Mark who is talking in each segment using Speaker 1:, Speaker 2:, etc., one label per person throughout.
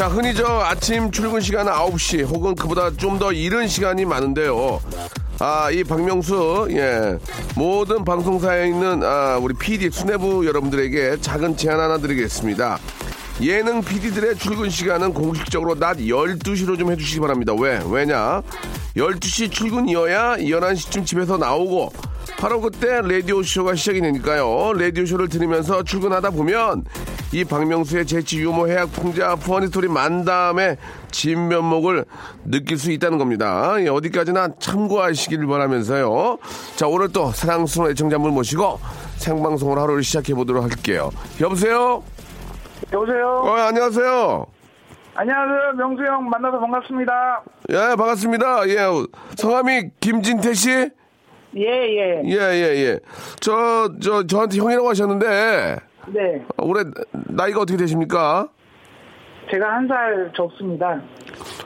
Speaker 1: 자, 흔히 저 아침 출근 시간은 9시 혹은 그보다 좀 더 이른 시간이 많은데요. 아, 이 박명수, 예. 모든 방송사에 있는, 아, 우리 PD 수뇌부 여러분들에게 작은 제안 하나 드리겠습니다. 예능 PD들의 출근 시간은 공식적으로 낮 12시로 좀 해주시기 바랍니다. 왜? 왜냐? 12시 출근이어야 11시쯤 집에서 나오고, 바로 그때 라디오쇼가 시작이 되니까요. 라디오쇼를 들으면서 출근하다 보면 이 박명수의 재치, 유머, 해학, 풍자, 퍼니스토리 만담의 진면목을 느낄 수 있다는 겁니다. 예, 어디까지나 참고하시길 바라면서요. 자, 오늘 또 사랑스러운 애청자분 모시고 생방송을 하루를 시작해 보도록 할게요. 여보세요?
Speaker 2: 여보세요.
Speaker 1: 어, 안녕하세요.
Speaker 2: 안녕하세요. 명수 형 만나서 반갑습니다.
Speaker 1: 예, 반갑습니다. 예, 성함이 김진태 씨?
Speaker 2: 예, 예.
Speaker 1: 예, 예, 예. 저, 저, 저한테 형이라고 하셨는데,
Speaker 2: 네.
Speaker 1: 올해 나이가 어떻게 되십니까?
Speaker 2: 제가 한 살 적습니다.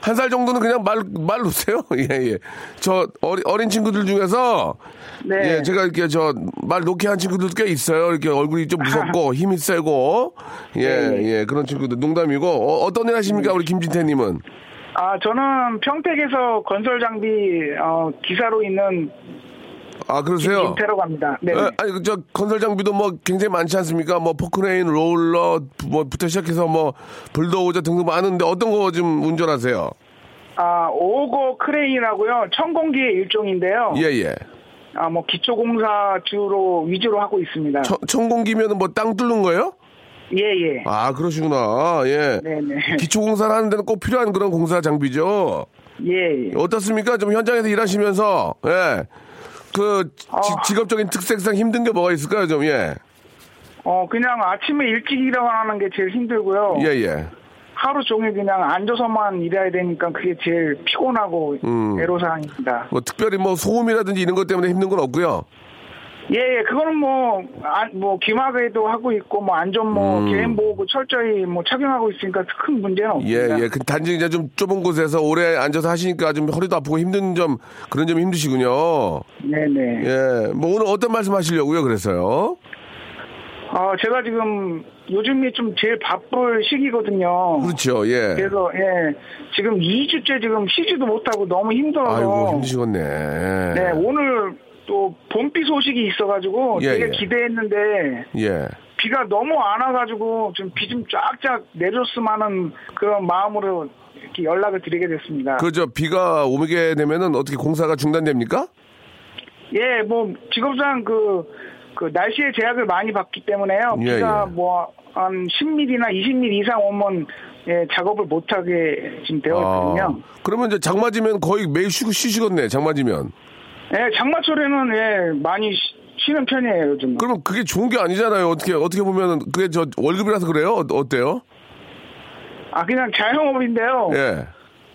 Speaker 1: 한 살 정도는 그냥 말, 말 놓으세요. 예, 예. 저 어리, 어린 친구들 중에서,
Speaker 2: 네.
Speaker 1: 예, 제가 이렇게 저 말 놓게 한 친구들도 꽤 있어요. 이렇게 얼굴이 좀 무섭고 힘이 세고, 예,
Speaker 2: 네.
Speaker 1: 예, 그런 친구들 농담이고, 어, 떤일 하십니까, 우리 김진태님은?
Speaker 2: 아, 저는 평택에서 건설 장비 어, 기사로 있는
Speaker 1: 아, 그러세요?
Speaker 2: 김태라고 합니다. 네.
Speaker 1: 예, 아니, 저, 건설 장비도 뭐 굉장히 많지 않습니까? 뭐, 포크레인, 롤러, 뭐부터 시작해서 뭐, 불도우저 등등 많은데 어떤 거 좀 운전하세요?
Speaker 2: 아, 오거 크레인이라고요. 천공기의 일종인데요.
Speaker 1: 예, 예.
Speaker 2: 아, 뭐 기초공사 주로 위주로 하고 있습니다.
Speaker 1: 천, 천공기면은 뭐 땅 뚫는 거예요?
Speaker 2: 예, 예.
Speaker 1: 아, 그러시구나. 예.
Speaker 2: 네네.
Speaker 1: 기초공사를 하는 데는 꼭 필요한 그런 공사 장비죠.
Speaker 2: 예, 예.
Speaker 1: 어떻습니까? 좀 현장에서 일하시면서, 예. 그, 지-
Speaker 2: 아.
Speaker 1: 직업적인 특색상 힘든 게 뭐가 있을까요, 좀, 예.
Speaker 2: 어, 그냥 아침에 일찍 일어나는 게 제일 힘들고요.
Speaker 1: 예, 예.
Speaker 2: 하루 종일 그냥 앉아서만 일해야 되니까 그게 제일 피곤하고
Speaker 1: 음.
Speaker 2: 애로사항입니다.
Speaker 1: 뭐, 특별히 뭐, 소음이라든지 이런 것 때문에 힘든 건 없고요.
Speaker 2: 예, 예, 그거는 뭐, 아, 뭐, 귀마개도 하고 있고, 뭐, 안전 뭐,
Speaker 1: 음.
Speaker 2: 개인보호구 철저히 뭐, 착용하고 있으니까 큰 문제는
Speaker 1: 예,
Speaker 2: 없습니다.
Speaker 1: 예. 그 단지 이제 좀 좁은 곳에서 오래 앉아서 하시니까 좀 허리도 아프고 힘든 점, 그런 점이 힘드시군요.
Speaker 2: 네네.
Speaker 1: 예. 뭐, 오늘 어떤 말씀 하시려고요, 그래서요?
Speaker 2: 어, 제가 지금 요즘이 좀 제일 바쁠 시기거든요.
Speaker 1: 그렇죠, 예.
Speaker 2: 그래서, 예, 지금 2주째 지금 쉬지도 못하고 너무 힘들어서.
Speaker 1: 아이고, 힘드시겠네.
Speaker 2: 네, 오늘 또 봄비 소식이 있어가지고
Speaker 1: 예,
Speaker 2: 되게
Speaker 1: 예.
Speaker 2: 기대했는데,
Speaker 1: 예.
Speaker 2: 비가 너무 안 와가지고 좀 비 좀 쫙쫙 내줬으면 하는 그런 마음으로 이렇게 연락을 드리게 됐습니다.
Speaker 1: 그저 비가 오게 되면은 어떻게 공사가 중단됩니까?
Speaker 2: 예, 뭐 직업상 그, 그 날씨의 제약을 많이 받기 때문에요.
Speaker 1: 예,
Speaker 2: 비가
Speaker 1: 예.
Speaker 2: 뭐한 10mm나 20mm 이상 오면 예, 작업을 못하게 지금 되어 있거든요.
Speaker 1: 아, 그러면 이제 장 맞으면 거의 매일 쉬고 쉬시겠네, 장 맞으면.
Speaker 2: 예, 장마철에는 예, 많이 쉬- 쉬는 편이에요, 요즘.
Speaker 1: 그러면 그게 좋은 게 아니잖아요. 어떻게, 어떻게 보면은 그게 저 월급이라서 그래요? 어, 어때요?
Speaker 2: 아, 그냥 자영업인데요.
Speaker 1: 예.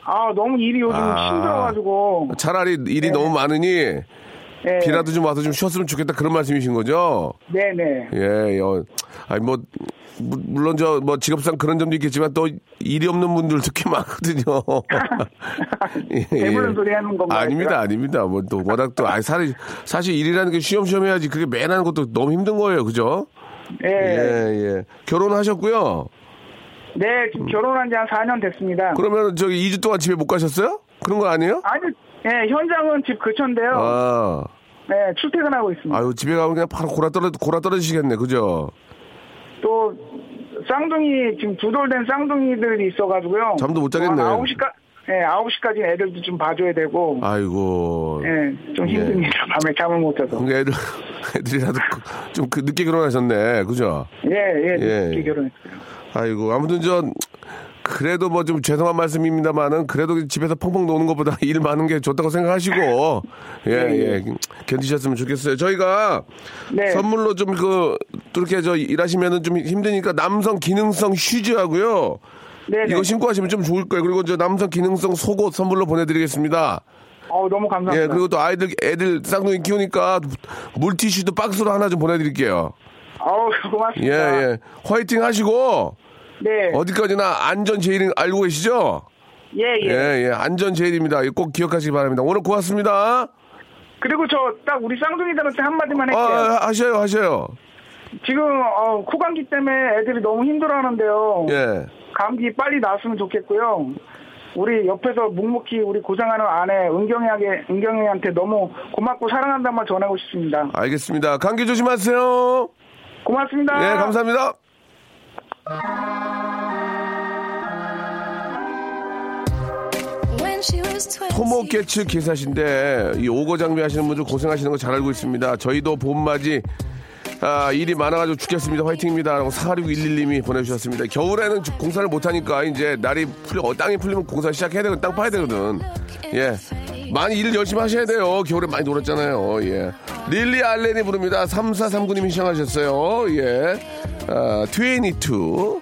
Speaker 2: 아, 너무 일이 요즘
Speaker 1: 아.
Speaker 2: 힘들어가지고.
Speaker 1: 차라리 일이 너무 많으니
Speaker 2: 예.
Speaker 1: 비라도 좀 와서 좀 쉬었으면 좋겠다 그런 말씀이신 거죠?
Speaker 2: 네네.
Speaker 1: 예, 어, 아니 뭐 무- 물론 저 뭐 직업상 그런 점도 있겠지만 또 일이 없는 분들도 꽤 많거든요. 예,
Speaker 2: 배부른 소리 하는 건가요,
Speaker 1: 아닙니다,
Speaker 2: 제가?
Speaker 1: 아닙니다. 뭐 또 워낙 또 아니 사실 사실 일이라는 게 쉬엄쉬엄 해야지 그게 매일 하는 것도 너무 힘든 거예요, 그죠?
Speaker 2: 예.
Speaker 1: 예, 예. 결혼하셨고요.
Speaker 2: 네, 지금 결혼한 지 한 4년 됐습니다.
Speaker 1: 그러면 저기 2주 동안 집에 못 가셨어요? 그런 거 아니에요?
Speaker 2: 아니, 예, 현장은 집 근처인데요.
Speaker 1: 아,
Speaker 2: 네, 출퇴근하고 있습니다.
Speaker 1: 아유, 집에 가면 그냥 바로 고라 떨어, 고라 떨어지시겠네. 그죠?
Speaker 2: 또 쌍둥이 지금 두 돌 된 쌍둥이들이 있어가지고요.
Speaker 1: 잠도 못 자겠네.
Speaker 2: 9시까 네, 9시까지 애들도 좀 봐줘야 되고.
Speaker 1: 아이고.
Speaker 2: 네, 좀
Speaker 1: 예.
Speaker 2: 힘듭니다. 밤에 잠을 못 자서.
Speaker 1: 근데 애들, 애들이라도 좀그 늦게 결혼하셨네. 그죠?
Speaker 2: 예, 예,
Speaker 1: 예.
Speaker 2: 늦게 결혼했어요.
Speaker 1: 아이고, 아무튼 저, 그래도 뭐 좀 죄송한 말씀입니다만은 그래도 집에서 펑펑 노는 것보다 일 많은 게 좋다고 생각하시고, 예, 예, 견디셨으면 좋겠어요. 저희가
Speaker 2: 네.
Speaker 1: 선물로 좀 그, 또 이렇게 저 일하시면은 좀 힘드니까 남성 기능성 슈즈하고요.
Speaker 2: 네, 네.
Speaker 1: 이거 신고 하시면 좀 좋을 거예요. 그리고 저 남성 기능성 속옷 선물로 보내드리겠습니다.
Speaker 2: 어우, 너무 감사합니다.
Speaker 1: 예, 그리고 또 아이들, 애들 쌍둥이 키우니까 물티슈도 박스로 하나 좀 보내드릴게요. 예,
Speaker 2: 고맙습니다.
Speaker 1: 예. 화이팅 하시고,
Speaker 2: 네.
Speaker 1: 어디까지나 안전 제일 알고 계시죠?
Speaker 2: 예, 예,
Speaker 1: 예, 예. 안전 제일입니다. 꼭 기억하시기 바랍니다. 오늘 고맙습니다.
Speaker 2: 그리고 저 딱 우리 쌍둥이들한테 한마디만
Speaker 1: 아,
Speaker 2: 할게요.
Speaker 1: 하셔요, 하셔요.
Speaker 2: 지금 어, 코감기 때문에 애들이 너무 힘들어하는데요.
Speaker 1: 예.
Speaker 2: 감기 빨리 나았으면 좋겠고요. 우리 옆에서 묵묵히 우리 고생하는 아내 은경이에게 은경이한테 너무 고맙고 사랑한다는 말 전하고 싶습니다.
Speaker 1: 알겠습니다. 감기 조심하세요.
Speaker 2: 고맙습니다.
Speaker 1: 예, 감사합니다. 토모케츠 기사신데 이 오거 장비 하시는 분들 고생하시는 거 잘 알고 있습니다. 저희도 봄맞이 아, 일이 많아가지고 죽겠습니다. 화이팅입니다. 라고 46111님이 보내주셨습니다. 겨울에는 주- 공사를 못하니까 이제 날이 풀려, 어, 땅이 풀리면 공사 시작해야 되거든. 땅 파야 되거든. 예. 많이 일 열심히 하셔야 돼요. 겨울에 많이 놀았잖아요. 예. 릴리 알렌이 부릅니다. 3439님이 시청하셨어요. 예. 아, 22.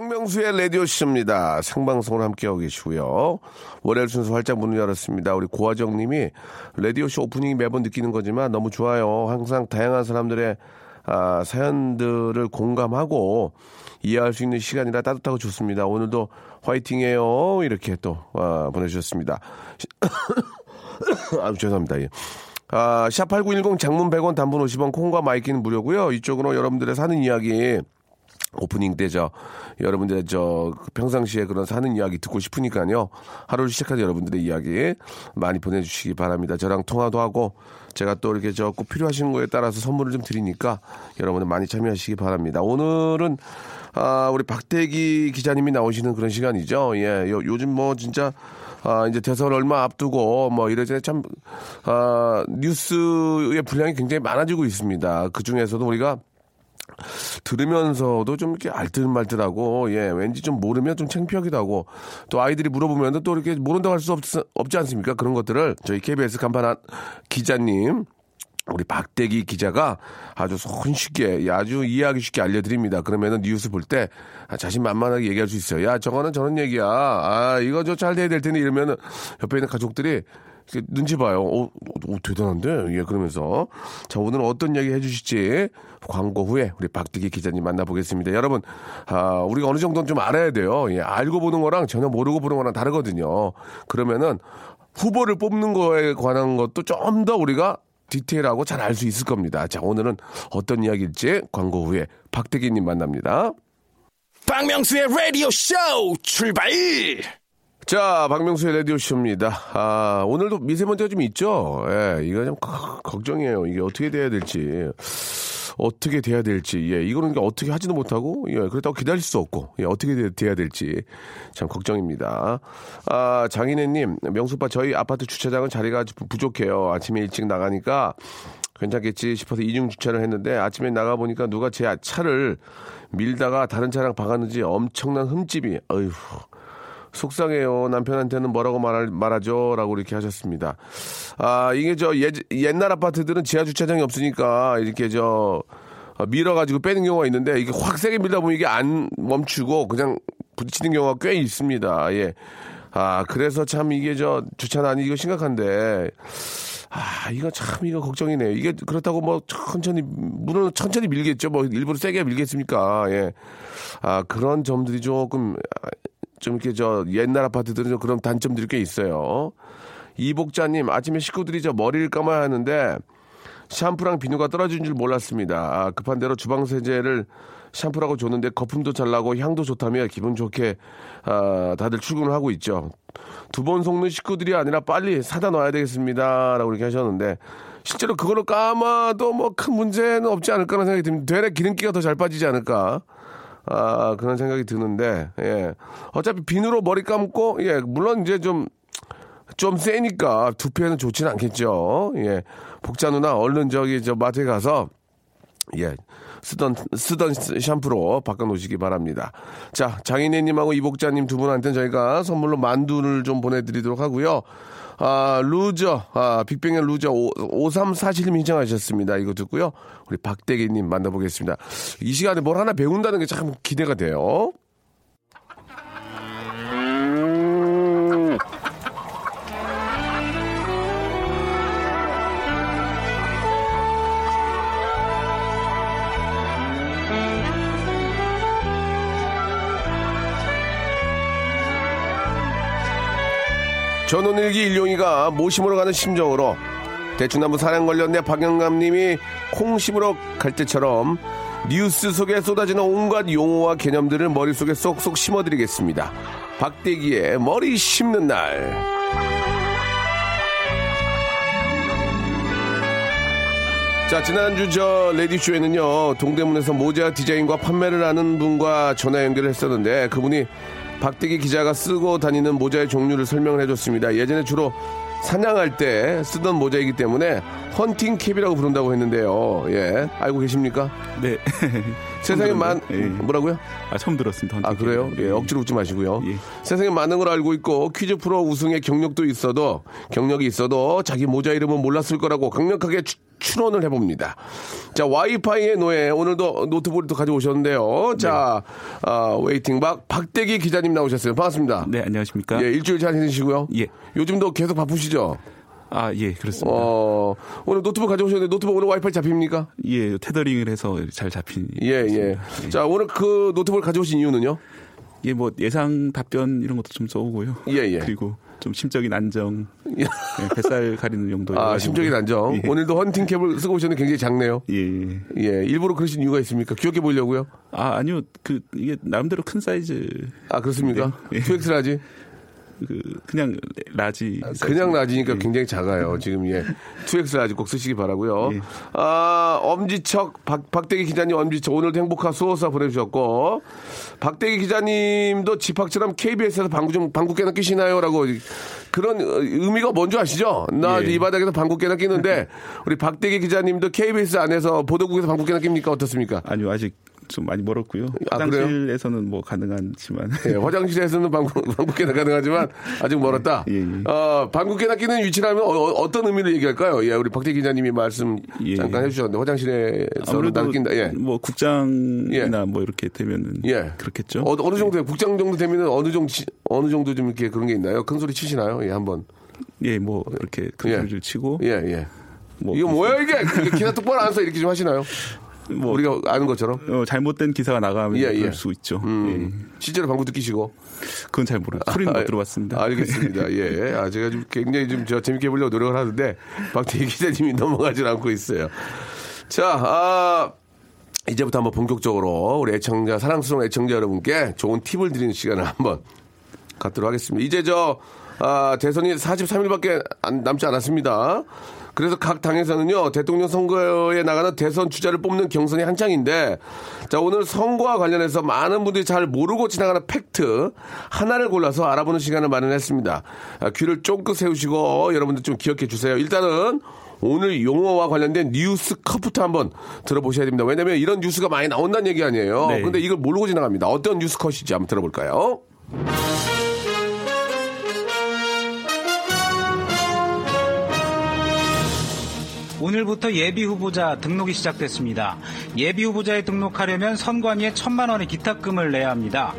Speaker 1: 박명수의 라디오쇼입니다. 생방송을 함께하고 계시고요. 월요일 순서 활짝 문을 열었습니다. 우리 고화정 님이 라디오쇼 오프닝이 매번 느끼는 거지만 너무 좋아요. 항상 다양한 사람들의 아, 사연들을 공감하고 이해할 수 있는 시간이라 따뜻하고 좋습니다. 오늘도 화이팅해요. 이렇게 또 아, 보내주셨습니다. 아, 죄송합니다. 예. 아, 샵8910 장문 100원 단문 50원 콩과 마이케이는 무료고요. 이쪽으로 여러분들의 사는 이야기 오프닝 때죠. 여러분들 저 평상시에 그런 사는 이야기 듣고 싶으니까요. 하루를 시작하는 여러분들의 이야기 많이 보내주시기 바랍니다. 저랑 통화도 하고 제가 또 이렇게 저 꼭 필요하신 거에 따라서 선물을 좀 드리니까 여러분들 많이 참여하시기 바랍니다. 오늘은 아, 우리 박대기 기자님이 나오시는 그런 시간이죠. 예, 요, 요즘 뭐 진짜 아, 이제 대선 얼마 앞두고 뭐 이래저래 참, 아, 뉴스의 분량이 굉장히 많아지고 있습니다. 그 중에서도 우리가 들으면서도 좀 이렇게 알뜰말뜰하고 예 왠지 좀 모르면 좀 창피하기도 하고 또 아이들이 물어보면 또 이렇게 모른다고 할 수 없지 않습니까? 그런 것들을 저희 KBS 간판 기자님 우리 박대기 기자가 아주 손쉽게 예, 아주 이해하기 쉽게 알려드립니다. 그러면은 뉴스 볼 때 자신만만하게 얘기할 수 있어요. 야 저거는 저런 얘기야. 아 이거 저 잘 돼야 될 텐데 이러면은 옆에 있는 가족들이 눈치 봐요. 어, 어, 대단한데? 예, 그러면서. 자, 오늘은 어떤 이야기 해주실지 광고 후에 우리 박대기 기자님 만나보겠습니다. 여러분, 아, 우리가 어느 정도는 좀 알아야 돼요. 예, 알고 보는 거랑 전혀 모르고 보는 거랑 다르거든요. 그러면은 후보를 뽑는 거에 관한 것도 좀 더 우리가 디테일하고 잘 알 수 있을 겁니다. 자, 오늘은 어떤 이야기일지 광고 후에 박대기님 만납니다.
Speaker 3: 박명수의 라디오 쇼 출발!
Speaker 1: 자, 박명수의 라디오쇼입니다. 아, 오늘도 미세먼지가 좀 있죠? 예, 이거 좀 거- 걱정이에요. 이게 어떻게 돼야 될지. 어떻게 돼야 될지. 예, 이거는 어떻게 하지도 못하고, 예, 그렇다고 기다릴 수 없고, 예, 어떻게 돼- 돼야 될지. 참 걱정입니다. 아, 장인혜님, 명수빠 저희 아파트 주차장은 자리가 좀 부족해요. 아침에 일찍 나가니까 괜찮겠지 싶어서 이중 주차를 했는데 아침에 나가 보니까 누가 제 차를 밀다가 다른 차랑 박았는지 엄청난 흠집이, 어휴. 속상해요. 남편한테는 뭐라고 말할, 말하죠? 라고 이렇게 하셨습니다. 아, 이게 저 예, 옛날 아파트들은 지하 주차장이 없으니까 이렇게 저 어, 밀어가지고 빼는 경우가 있는데 이게 확 세게 밀다 보면 이게 안 멈추고 그냥 부딪히는 경우가 꽤 있습니다. 예. 아, 그래서 참 이게 저 주차난이 이거 심각한데 아, 이거 참, 이거 걱정이네요. 이게 그렇다고 뭐 천천히, 물론 천천히 밀겠죠. 뭐 일부러 세게 밀겠습니까. 예. 아, 그런 점들이 조금, 아, 좀 이렇게 저 옛날 아파트들은 좀 그런 단점들이 꽤 있어요. 이복자님, 아침에 식구들이 저 머리를 감아야 하는데 샴푸랑 비누가 떨어진 줄 몰랐습니다. 아, 급한 대로 주방 세제를 샴푸라고 줬는데 거품도 잘 나고 향도 좋다며 기분 좋게 아, 다들 출근을 하고 있죠. 두 번 속는 식구들이 아니라 빨리 사다 놔야 되겠습니다. 라고 이렇게 하셨는데 실제로 그걸로 감아도 뭐 큰 문제는 없지 않을까라는 생각이 듭니다. 되레 기름기가 더 잘 빠지지 않을까. 아, 그런 생각이 드는데, 예. 어차피 비누로 머리 감고, 예, 물론 이제 좀, 좀 세니까 두피에는 좋지는 않겠죠. 예. 복자 누나, 얼른 저기 저 마트에 가서, 예. 쓰던, 쓰던 샴푸로 바꿔놓으시기 바랍니다. 자, 장인애님하고 이복자님 두 분한테는 저희가 선물로 만두를 좀 보내드리도록 하고요. 아, 루저, 아, 빅뱅의 루저 5347님 신청하셨습니다. 이거 듣고요. 우리 박대기님 만나보겠습니다. 이 시간에 뭘 하나 배운다는 게 참 기대가 돼요. 전원일기 일용이가 모심으로 가는 심정으로 대충나무 사랑 걸렸네 박영감님이 콩 심으러 갈 때처럼 뉴스 속에 쏟아지는 온갖 용어와 개념들을 머릿속에 쏙쏙 심어드리겠습니다. 박대기의 머리 심는 날. 자, 지난주 저 레디쇼에는요, 동대문에서 모자 디자인과 판매를 하는 분과 전화 연결을 했었는데, 그분이 박대기 기자가 쓰고 다니는 모자의 종류를 설명을 해줬습니다. 예전에 주로 사냥할 때 쓰던 모자이기 때문에 헌팅 캡이라고 부른다고 했는데요. 예. 알고 계십니까?
Speaker 4: 네.
Speaker 1: 세상에 많,
Speaker 4: 들었네요. 예.
Speaker 1: 뭐라고요?
Speaker 4: 아, 처음 들었습니다.
Speaker 1: 아, 그래요? 예, 억지로 웃지 마시고요.
Speaker 4: 예.
Speaker 1: 세상에 많은 걸 알고 있고 퀴즈 프로 우승의 경력도 있어도 경력이 있어도 자기 모자 이름은 몰랐을 거라고 강력하게 추, 추론을 해봅니다. 자, 와이파이의 노예 오늘도 노트북을 또 가져오셨는데요. 자, 아, 웨이팅 박 박대기 기자님 나오셨어요. 반갑습니다.
Speaker 4: 네, 안녕하십니까?
Speaker 1: 예, 일주일 잘 지내시고요.
Speaker 4: 예.
Speaker 1: 요즘도 계속 바쁘시죠?
Speaker 4: 아, 예, 그렇습니다.
Speaker 1: 어, 오늘 노트북 가져오셨는데 노트북 오늘 와이파이 잡힙니까?
Speaker 4: 예, 테더링을 해서 잘 잡힌.
Speaker 1: 예, 예.
Speaker 4: 있습니다.
Speaker 1: 자, 오늘 그 노트북을 가져오신 이유는요?
Speaker 4: 예, 뭐 예상 답변 이런 것도 좀 써오고요.
Speaker 1: 예, 예.
Speaker 4: 그리고 좀 심적인 안정, 예, 뱃살 가리는 용도.
Speaker 1: 아, 심적인 안정.
Speaker 4: 예.
Speaker 1: 오늘도 헌팅 캡을 쓰고 오셨는데 굉장히 작네요.
Speaker 4: 예.
Speaker 1: 예, 일부러 그러신 이유가 있습니까? 귀엽게 보이려고요?
Speaker 4: 아, 아니요. 그 이게 나름대로 큰 사이즈.
Speaker 1: 아, 그렇습니까?
Speaker 4: 네. 예.
Speaker 1: 2X large?
Speaker 4: 그 그냥 large. 사이즈.
Speaker 1: 그냥 large니까
Speaker 4: 예.
Speaker 1: 굉장히 작아요. 지금, 예. 2X large 꼭 쓰시기 바라고요
Speaker 4: 예.
Speaker 1: 아, 엄지척, 박, 박대기 기자님 엄지척, 오늘도 행복한 수호사 보내 주셨고, 박대기 기자님도 지팍처럼 KBS에서 방구 좀, 방구 깨나 끼시나요? 라고, 그런 어, 의미가 뭔지 아시죠? 나
Speaker 4: 예.
Speaker 1: 이 바닥에서 방구 깨나 끼는데, 우리 박대기 기자님도 KBS 안에서 보도국에서 방구 깨나 낍니까? 어떻습니까?
Speaker 4: 아니요, 아직 좀 많이 멀었고요.
Speaker 1: 아?
Speaker 4: 화장실에서는 뭐 가능하지만.
Speaker 1: 예, 화장실에서는 방구, 방구깨나 가능하지만 아직 멀었다.
Speaker 4: 예, 예.
Speaker 1: 어, 방구깨나 끼는 위치라면 어, 떤 의미를 얘기할까요? 예, 우리 박대 기자님이 말씀
Speaker 4: 예.
Speaker 1: 잠깐 해주셨는데 화장실에서
Speaker 4: 아무래도
Speaker 1: 나는 낀다. 예.
Speaker 4: 뭐 국장이나
Speaker 1: 예.
Speaker 4: 뭐 이렇게 되면은
Speaker 1: 예.
Speaker 4: 그렇겠죠.
Speaker 1: 어, 어느 정도 국장 정도 되면은 어느 정도 치- 어느 정도 좀 이렇게 그런 게 있나요? 큰 소리 치시나요? 예, 한번.
Speaker 4: 예, 뭐 이렇게 큰
Speaker 1: 예.
Speaker 4: 소리를 치고
Speaker 1: 예, 예.
Speaker 4: 뭐
Speaker 1: 이거 뭐야 이게? 이게 기사 똑바로 안 써 이렇게 좀 하시나요?
Speaker 4: 뭐
Speaker 1: 우리가 아는 것처럼.
Speaker 4: 어, 잘못된 기사가 나가면
Speaker 1: 예, 예.
Speaker 4: 그럴 수 있죠.
Speaker 1: 음, 실제로 방구도 끼시고.
Speaker 4: 예. 그건 잘 모르. 소리는
Speaker 1: 아,
Speaker 4: 못 들어봤습니다.
Speaker 1: 알겠습니다. 예. 아, 제가 좀 굉장히 좀저 재밌게 해보려고 노력을 하는데, 박태희 기자님이 넘어가질 않고 있어요. 자, 아, 이제부터 한번 본격적으로 우리 애청자, 사랑스러운 애청자 여러분께 좋은 팁을 드리는 시간을 한번 갖도록 하겠습니다. 이제 저, 아, 대선이 43일밖에 남지 않았습니다. 그래서 각 당에서는요, 대통령 선거에 나가는 대선 주자를 뽑는 경선이 한창인데, 자, 오늘 선거와 관련해서 많은 분들이 잘 모르고 지나가는 팩트 하나를 골라서 알아보는 시간을 마련했습니다. 아, 귀를 쫑긋 세우시고 여러분들 좀 기억해 주세요. 일단은 오늘 용어와 관련된 뉴스 컷부터 한번 들어보셔야 됩니다. 왜냐면 이런 뉴스가 많이 나온다는 얘기 아니에요.
Speaker 4: 네.
Speaker 1: 근데 이걸 모르고 지나갑니다. 어떤 뉴스 컷인지 한번 들어볼까요?
Speaker 5: 오늘부터 예비 후보자 등록이 시작됐습니다. 예비 후보자에 등록하려면 선관위에 천만 원의 기탁금을 내야 합니다.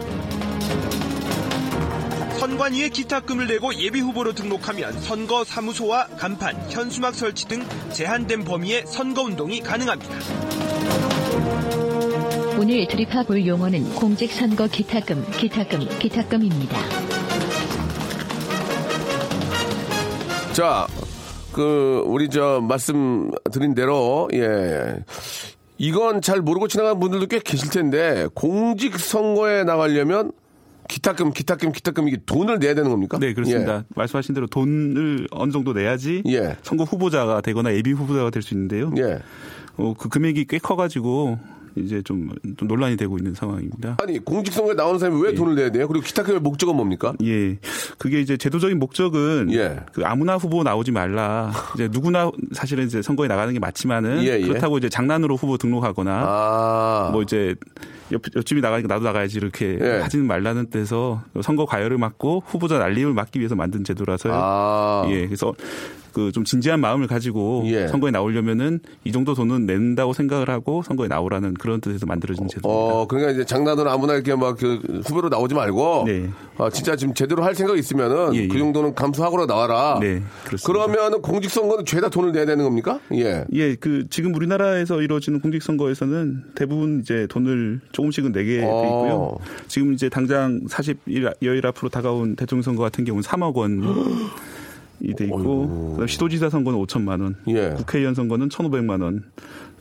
Speaker 6: 선관위에 기탁금을 내고 예비 후보로 등록하면 선거 사무소와 간판, 현수막 설치 등 제한된 범위의 선거 운동이 가능합니다.
Speaker 7: 오늘 드립합 용어는 공직선거 기탁금, 기탁금, 기탁금입니다.
Speaker 1: 자, 그 우리 저 말씀드린 대로 예. 이건 잘 모르고 지나가는 분들도 꽤 계실 텐데 공직 선거에 나가려면 기타금, 기타금, 기타금 이게 돈을 내야 되는 겁니까?
Speaker 4: 네, 그렇습니다. 말씀하신 대로 돈을 어느 정도 내야지
Speaker 1: 예.
Speaker 4: 선거 후보자가 되거나 예비 후보자가 될 수 있는데요.
Speaker 1: 예.
Speaker 4: 어, 그 금액이 꽤 커가지고 이제 좀, 좀 논란이 되고 있는 상황입니다.
Speaker 1: 아니 공직 선거에 나오는 사람이 왜 돈을 내야 돼요? 그리고 기타금의 목적은 뭡니까?
Speaker 4: 예. 그게 이제 제도적인 목적은
Speaker 1: 예.
Speaker 4: 그 아무나 후보 나오지 말라. 이제 누구나 사실은 이제 선거에 나가는 게 맞지만은
Speaker 1: 예, 예.
Speaker 4: 그렇다고 이제 장난으로 후보 등록하거나
Speaker 1: 아.
Speaker 4: 뭐 이제 옆, 옆집이 나가니까 나도 나가야지 이렇게
Speaker 1: 예.
Speaker 4: 하지는 말라는 데서 선거 과열을 막고 후보자 난립을 막기 위해서 만든 제도라서요.
Speaker 1: 아.
Speaker 4: 예. 그래서 그 좀 진지한 마음을 가지고
Speaker 1: 예.
Speaker 4: 선거에 나오려면은 이 정도 돈은 낸다고 생각을 하고 선거에 나오라는 그런 뜻에서 만들어진 제도입니다.
Speaker 1: 어, 그러니까 이제 장난으로 아무나 이렇게 막 그 후보로 나오지 말고
Speaker 4: 네.
Speaker 1: 아, 진짜 지금 제대로 할 생각이 있으면은
Speaker 4: 예,
Speaker 1: 그
Speaker 4: 예.
Speaker 1: 정도는 감수하고 나와라.
Speaker 4: 네, 그렇습니다.
Speaker 1: 그러면은 공직 선거는 죄다 돈을 내야 되는 겁니까? 예.
Speaker 4: 예, 그 지금 우리나라에서 이루어지는 공직선거에서는 대부분 이제 돈을 조금씩은 내게 돼
Speaker 1: 어.
Speaker 4: 있고요. 지금 이제 당장 40여일 앞으로 다가온 대통령 선거 같은 경우는 3억 원 이돼 있고, 그다음 시도지사 선거는 5천만 원,
Speaker 1: 예.
Speaker 4: 국회의원 선거는 1,500만 원.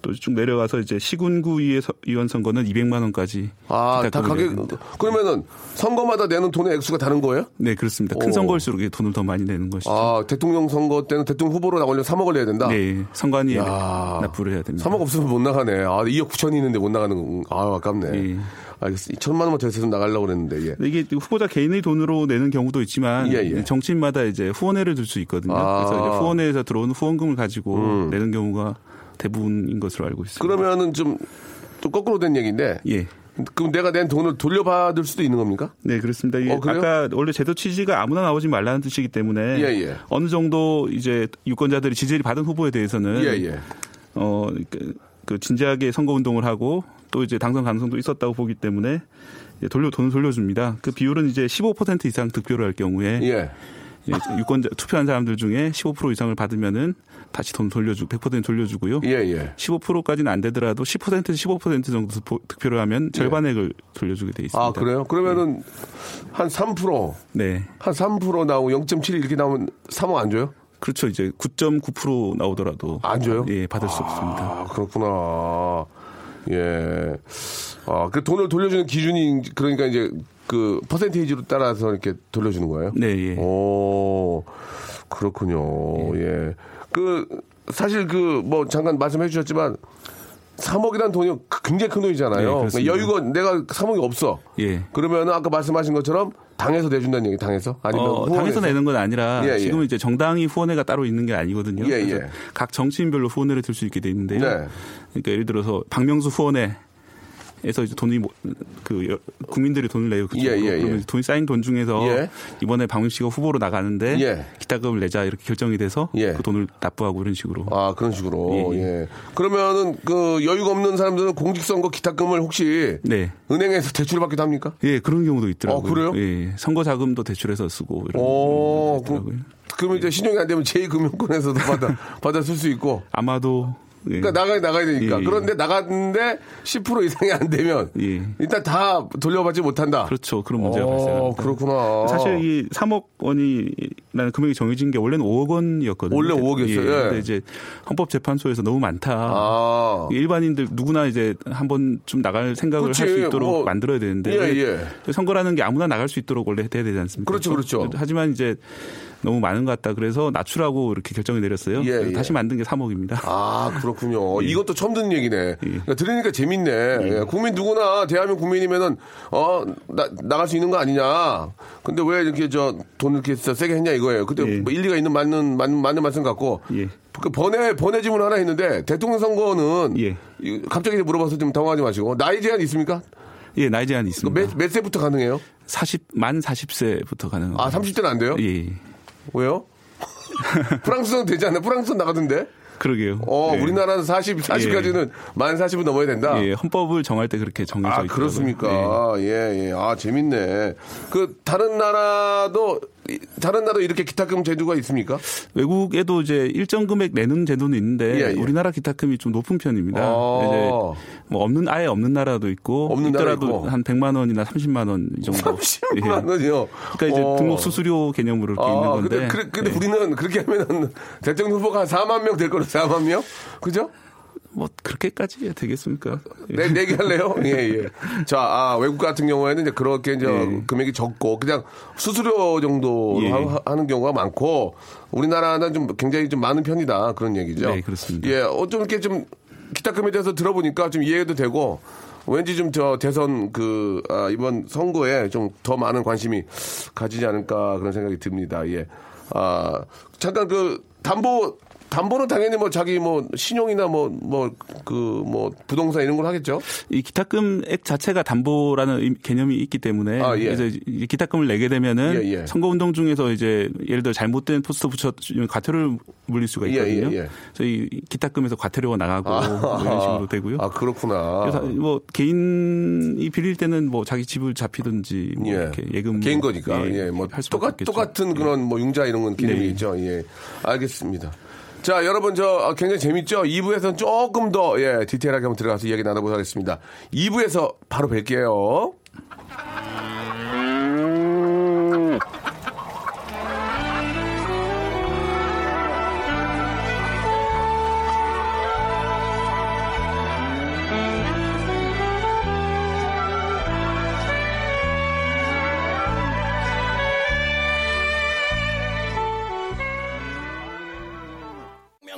Speaker 4: 또 쭉 내려가서 이제 시군구 의원 선거는 200만 원까지.
Speaker 1: 아, 다 가격. 그러면은 선거마다 내는 돈의 액수가 다른 거예요?
Speaker 4: 네, 그렇습니다. 큰
Speaker 1: 오.
Speaker 4: 선거일수록 돈을 더 많이 내는 것이죠.
Speaker 1: 아, 대통령 선거 때는 대통령 후보로 나오려면 3억을 내야 된다.
Speaker 4: 네, 선관위에
Speaker 1: 야.
Speaker 4: 납부를 해야 됩니다.
Speaker 1: 3억 없으면 못 나가네. 아, 2억 9천이 있는데 못 나가는 거. 아, 아깝네.
Speaker 4: 예.
Speaker 1: 알겠어. 2천만 원만 더 있어서 나가려고 그랬는데. 예.
Speaker 4: 이게 후보자 개인의 돈으로 내는 경우도 있지만
Speaker 1: 예, 예.
Speaker 4: 정치인마다 이제 후원회를 들수 있거든요.
Speaker 1: 아. 음.
Speaker 4: 그래서 후원회에서 들어오는 후원금을 가지고 내는 경우가 대부분인 것으로 알고 있습니다.
Speaker 1: 그러면은 좀, 좀 거꾸로 된 얘기인데.
Speaker 4: 예.
Speaker 1: 그럼 내가 낸 돈을 돌려받을 수도 있는 겁니까?
Speaker 4: 네, 그렇습니다.
Speaker 1: 어?
Speaker 4: 아까 원래 제도 취지가 아무나 나오지 말라는 뜻이기 때문에
Speaker 1: 예, 예.
Speaker 4: 어느 정도 이제 유권자들이 지지를 받은 후보에 대해서는
Speaker 1: 예, 예.
Speaker 4: 어, 그, 그 진지하게 선거 운동을 하고 또 이제 당선 가능성도 있었다고 보기 때문에 돌려 돈을 돌려줍니다. 그 비율은 이제 15% 이상 득표를 할 경우에
Speaker 1: 예.
Speaker 4: 예, 유권자 투표한 사람들 중에 15% 이상을 받으면은 다시 돈 돌려주고 100% 돌려주고요.
Speaker 1: 예, 예.
Speaker 4: 15%까지는 안 되더라도 10%에서 15% 정도 득표- 득표를 하면 절반액을 돌려주게 돼 있습니다.
Speaker 1: 아, 그래요? 그러면은 한 3%,
Speaker 4: 네.
Speaker 1: 한 3% 나오고 0.7 이렇게 나오면 3억 안 줘요?
Speaker 4: 그렇죠. 이제 9.9% 나오더라도
Speaker 1: 안 줘요?
Speaker 4: 예, 받을 수 없습니다.
Speaker 1: 아, 그렇구나. 예. 아, 그 돈을 돌려주는 기준이 그러니까 이제 그 퍼센테이지로 따라서 이렇게 돌려주는 거예요?
Speaker 4: 네, 예.
Speaker 1: 오, 그렇군요. 예. 그 사실 그 뭐 잠깐 말씀해 주셨지만 3억이라는 돈이 굉장히 큰 돈이잖아요.
Speaker 4: 네, 그렇습니다.
Speaker 1: 여유가 내가 3억이 없어.
Speaker 4: 예.
Speaker 1: 그러면 아까 말씀하신 것처럼 당에서 내준다는 얘기 당에서 아니면
Speaker 4: 어,
Speaker 1: 후원에서?
Speaker 4: 당에서 내는 건 아니라
Speaker 1: 예, 예.
Speaker 4: 지금은 이제 정당이 후원회가 따로 있는 게 아니거든요.
Speaker 1: 예,
Speaker 4: 그래서
Speaker 1: 예.
Speaker 4: 각 정치인별로 후원회를 들 수 있게 돼 있는데요.
Speaker 1: 네.
Speaker 4: 그러니까 예를 들어서 박명수 후원회 에서 이제 돈이 뭐- 그 여- 국민들이 돈을 내요. 그쪽으로.
Speaker 1: 예, 예, 예.
Speaker 4: 돈이 쌓인 돈 중에서
Speaker 1: 예.
Speaker 4: 이번에 박명수 씨가 후보로 나가는데
Speaker 1: 예.
Speaker 4: 기타금을 내자 이렇게 결정이 돼서
Speaker 1: 예.
Speaker 4: 그 돈을 납부하고 이런 식으로.
Speaker 1: 아 그런 식으로
Speaker 4: 예.
Speaker 1: 그러면은 그 여유가 없는 사람들은 공직선거 기타금을 혹시
Speaker 4: 네.
Speaker 1: 은행에서 대출을 받기도 합니까?
Speaker 4: 예, 그런 경우도 있더라고요.
Speaker 1: 어, 그래요?
Speaker 4: 예. 선거 자금도 대출해서 쓰고 이런
Speaker 1: 오,
Speaker 4: 있더라고요.
Speaker 1: 그, 그러면 이제 신용이 안 되면 제2금융권에서도 받아 받아 쓸 수 있고.
Speaker 4: 아마도 예.
Speaker 1: 그러니까 나가야 나가야 되니까.
Speaker 4: 예, 예.
Speaker 1: 그런데 나갔는데 10% 이상이 안 되면
Speaker 4: 예.
Speaker 1: 일단 다 돌려받지 못한다.
Speaker 4: 그렇죠. 그런 문제가
Speaker 1: 어,
Speaker 4: 발생합니다.
Speaker 1: 그렇구나.
Speaker 4: 사실 이 3억 원이라는 금액이 정해진 게 원래는 5억 원이었거든요.
Speaker 1: 원래 5억 이었어요. 예.
Speaker 4: 근데 이제 헌법재판소에서 너무 많다.
Speaker 1: 아.
Speaker 4: 일반인들 누구나 이제 한 번쯤 나갈 생각을 할 수 있도록
Speaker 1: 뭐.
Speaker 4: 만들어야 되는데
Speaker 1: 예, 예.
Speaker 4: 선거라는 게 아무나 나갈 수 있도록 원래 돼야 되지 않습니까?
Speaker 1: 그렇죠, 그렇죠.
Speaker 4: 하지만 이제 너무 많은 것 같다. 그래서 낮추라고 이렇게 결정을 내렸어요.
Speaker 1: 예, 예.
Speaker 4: 다시 만든 게 3억입니다.
Speaker 1: 아, 그렇군요.
Speaker 4: 예.
Speaker 1: 이것도 처음 듣는 얘기네. 그러니까 들으니까 재밌네. 예, 국민 누구나 대한민국 국민이면은 어, 나, 나갈 수 있는 거 아니냐. 근데 왜 이렇게 저 돈을 이렇게 세게 했냐 이거예요. 그때
Speaker 4: 예.
Speaker 1: 뭐 일리가 있는 맞는 맞는, 맞는 말씀 같고.
Speaker 4: 예.
Speaker 1: 그 번외 번외 질문 하나 있는데 대통령 선거는
Speaker 4: 예.
Speaker 1: 이- 갑자기 물어봐서 좀 당황하지 마시고 나이 제한 있습니까?
Speaker 4: 예, 나이 제한이
Speaker 1: 그
Speaker 4: 있습니다.
Speaker 1: 몇, 몇 세부터 가능해요?
Speaker 4: 40, 만 40세부터 가능합니다.
Speaker 1: 아, 30대는 안 돼요?
Speaker 4: 예.
Speaker 1: 왜요? 프랑스는 되지 않나요? 프랑스는 나가던데?
Speaker 4: 그러게요.
Speaker 1: 어,
Speaker 4: 예.
Speaker 1: 우리나라는 40, 40까지는 만 40은 넘어야 된다?
Speaker 4: 예, 헌법을 정할 때 그렇게 정해져
Speaker 1: 아,
Speaker 4: 있더라고요.
Speaker 1: 그렇습니까? 예, 예. 아, 재밌네. 그, 다른 나라도, 이- 다른 나라도 이렇게 기타금 제도가 있습니까?
Speaker 4: 외국에도 이제 일정 금액 내는 제도는 있는데
Speaker 1: 예, 예.
Speaker 4: 우리나라 기타금이 좀 높은 편입니다.
Speaker 1: 아.
Speaker 4: 이제 뭐 없는 아예 없는 나라도 있고
Speaker 1: 없는 나라
Speaker 4: 있더라도
Speaker 1: 있고.
Speaker 4: 한 100만 원이나 30만 원 이 정도.
Speaker 1: 30만 원이요.
Speaker 4: 그러니까 이제
Speaker 1: 어.
Speaker 4: 등록 수수료 개념으로 이렇게 있는
Speaker 1: 아,
Speaker 4: 건데.
Speaker 1: 근데, 그래, 근데
Speaker 4: 예.
Speaker 1: 우리는 그렇게 하면은 대통령 후보가 한 4만 명 될 거로 4만 명? 그죠?
Speaker 4: 뭐 그렇게까지 되겠습니까? 예.
Speaker 1: 내, 내기할래요? 예, 예. 자, 아, 외국 같은 경우에는 이제 그렇게 이제
Speaker 4: 예.
Speaker 1: 금액이 적고 그냥 수수료 정도
Speaker 4: 예.
Speaker 1: 하, 하는 경우가 많고 우리나라는 좀 굉장히 좀 많은 편이다. 그런 얘기죠.
Speaker 4: 네, 그렇습니다.
Speaker 1: 예, 어좀 이렇게 좀 기타금에 대해서 들어보니까 좀 이해도 되고 왠지 좀 저 대선 그 아, 이번 선거에 좀 더 많은 관심이 가지지 않을까 그런 생각이 듭니다. 예. 아, 잠깐 그 담보 담보는 당연히 뭐 자기 뭐 신용이나 뭐뭐그 뭐 부동산 이런 걸 하겠죠.
Speaker 4: 이 기탁금액 자체가 담보라는 의- 개념이 있기 때문에
Speaker 1: 아, 예.
Speaker 4: 그래서 이 기탁금을 내게 되면은
Speaker 1: 예, 예.
Speaker 4: 선거운동 중에서 이제 예를 들어 잘못된 포스터 붙여 과태료를 물릴 수가
Speaker 1: 예,
Speaker 4: 있거든요.
Speaker 1: 예, 예.
Speaker 4: 그래서 이 기탁금에서 과태료가 나가고 뭐 이런 식으로 되고요.
Speaker 1: 아 그렇구나.
Speaker 4: 그래서 뭐 개인이 빌릴 때는 뭐 자기 집을 잡히든지 뭐
Speaker 1: 예.
Speaker 4: 이렇게 예금
Speaker 1: 개인 거니까. 예,
Speaker 4: 뭐할 수밖에
Speaker 1: 똑같. 똑같은 그런 뭐 융자 이런 건 개념이
Speaker 4: 네.
Speaker 1: 있죠. 예. 알겠습니다. 자, 여러분 저 아, 굉장히 재밌죠? 2부에서는 조금 더 예, 디테일하게 한번 들어가서 이야기 나눠보도록 하겠습니다. 2부에서 바로 뵐게요.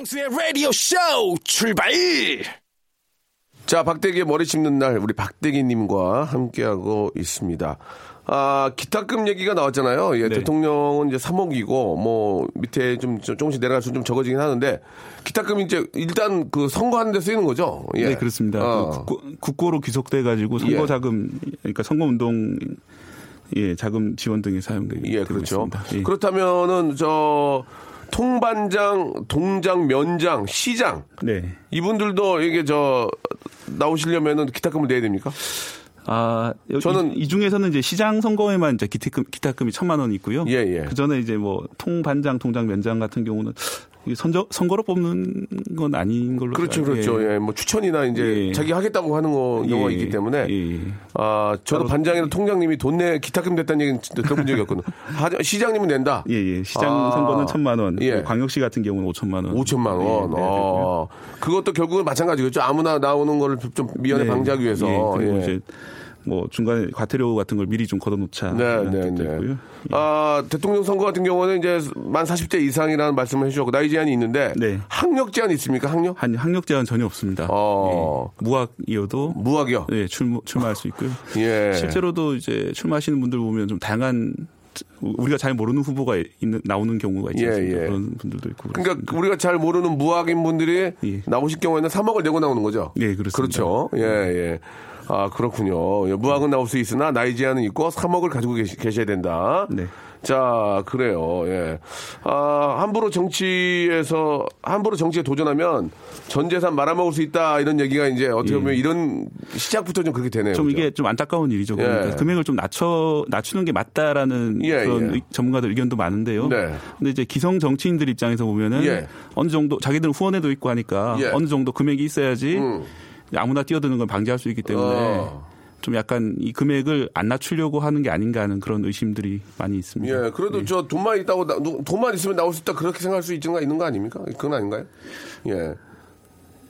Speaker 3: 명수의 라디오 쇼 출발!
Speaker 1: 자, 박대기의 머리 씹는 날 우리 박대기님과 함께하고 있습니다. 아, 기타금 얘기가 나왔잖아요. 예,
Speaker 4: 네.
Speaker 1: 대통령은 이제 3억이고, 뭐, 밑에 좀, 좀 조금씩 내려갈수록 좀 적어지긴 하는데, 기타금이 이제 일단 그 선거하는 데 쓰이는 거죠? 예.
Speaker 4: 네, 그렇습니다.
Speaker 1: 어.
Speaker 4: 그 국고, 국고로 귀속돼 가지고 선거
Speaker 1: 예.
Speaker 4: 자금 그러니까 선거 운동 예, 자금 지원 등에 사용되고
Speaker 1: 예, 그렇죠.
Speaker 4: 있습니다. 예.
Speaker 1: 그렇다면은, 저, 통반장, 동장, 면장, 시장.
Speaker 4: 네.
Speaker 1: 이분들도 이게 저, 나오시려면은 기타금을 내야 됩니까?
Speaker 4: 아, 저는 이, 이 중에서는 이제 시장 선거에만 이제 기타금 기타금이 천만 원이 있고요.
Speaker 1: 예, 예.
Speaker 4: 그 전에 이제 뭐 통반장, 통장, 면장 같은 경우는 선저, 선거로 뽑는 건 아닌 걸로
Speaker 1: 그렇죠, 그렇죠. 예, 뭐 추천이나 이제
Speaker 4: 예.
Speaker 1: 자기 하겠다고 하는 거 경우가
Speaker 4: 예,
Speaker 1: 있기 때문에
Speaker 4: 예, 예.
Speaker 1: 아 저도 반장이나 통장님이 돈 내 기타금 됐다는 얘기는 들어본 적이 없거든요. 하- 시장님은 낸다.
Speaker 4: 예, 예. 시장
Speaker 1: 아.
Speaker 4: 선거는 천만 원,
Speaker 1: 예.
Speaker 4: 광역시 같은 경우는 오천만 원.
Speaker 1: 5천만 원.
Speaker 4: 예, 네.
Speaker 1: 어, 그것도 결국은 마찬가지겠죠. 아무나 나오는 거를 좀 미연에
Speaker 4: 네.
Speaker 1: 방지하기 위해서.
Speaker 4: 예,
Speaker 1: 예.
Speaker 4: 뭐 중간에 과태료 같은 걸 미리 좀 걷어놓자.
Speaker 1: 네, 네, 네.
Speaker 4: 있고요.
Speaker 1: 아, 대통령 선거 같은 경우는 이제 만 40대 이상이라는 말씀을 해주셨고, 나이 제한이 있는데,
Speaker 4: 네.
Speaker 1: 학력 제한이 있습니까? 학력?
Speaker 4: 한 학력 제한 전혀 없습니다.
Speaker 1: 어.
Speaker 4: 예. 무학이어도
Speaker 1: 무학이요?
Speaker 4: 예, 출마, 출마할 수 있고요.
Speaker 1: 예.
Speaker 4: 실제로도 이제 출마하시는 분들 보면 좀 다양한 우리가 잘 모르는 후보가 있는 나오는 경우가 있지
Speaker 1: 예,
Speaker 4: 않습니까?
Speaker 1: 예.
Speaker 4: 그런 분들도 있고.
Speaker 1: 그러니까
Speaker 4: 그렇습니다.
Speaker 1: 우리가 잘 모르는 무학인 분들이
Speaker 4: 예.
Speaker 1: 나오실 경우에는 3억을 내고 나오는 거죠.
Speaker 4: 예, 그렇습니다.
Speaker 1: 그렇죠. 예, 예. 아, 그렇군요. 예, 무학은 나올 수 있으나 나이 제한은 있고 3억을 가지고 계시, 계셔야 된다.
Speaker 4: 네.
Speaker 1: 자, 그래요. 예. 아, 함부로 정치에서, 함부로 정치에 도전하면 전 재산 말아먹을 수 있다. 이런 얘기가 이제 어떻게
Speaker 4: 예.
Speaker 1: 보면 이런 시작부터 좀 그렇게 되네요.
Speaker 4: 좀
Speaker 1: 그죠?
Speaker 4: 이게 좀 안타까운 일이죠.
Speaker 1: 예.
Speaker 4: 그러니까 금액을 좀 낮춰 낮추는 게 맞다라는
Speaker 1: 예,
Speaker 4: 그런
Speaker 1: 예.
Speaker 4: 의- 전문가들 의견도 많은데요.
Speaker 1: 네.
Speaker 4: 근데 이제 기성 정치인들 입장에서 보면은
Speaker 1: 예.
Speaker 4: 어느 정도 자기들은 후원회도 있고 하니까
Speaker 1: 예.
Speaker 4: 어느 정도 금액이 있어야지
Speaker 1: 음.
Speaker 4: 아무나 뛰어드는 걸 방지할 수 있기 때문에
Speaker 1: 어.
Speaker 4: 좀 약간 이 금액을 안 낮추려고 하는 게 아닌가 하는 그런 의심들이 많이 있습니다.
Speaker 1: 예, 그래도 저 돈만 있다고, 나- 누- 돈만 있으면 나올 수 있다. 그렇게 생각할 수 있는 거 아닙니까? 그건 아닌가요? 예.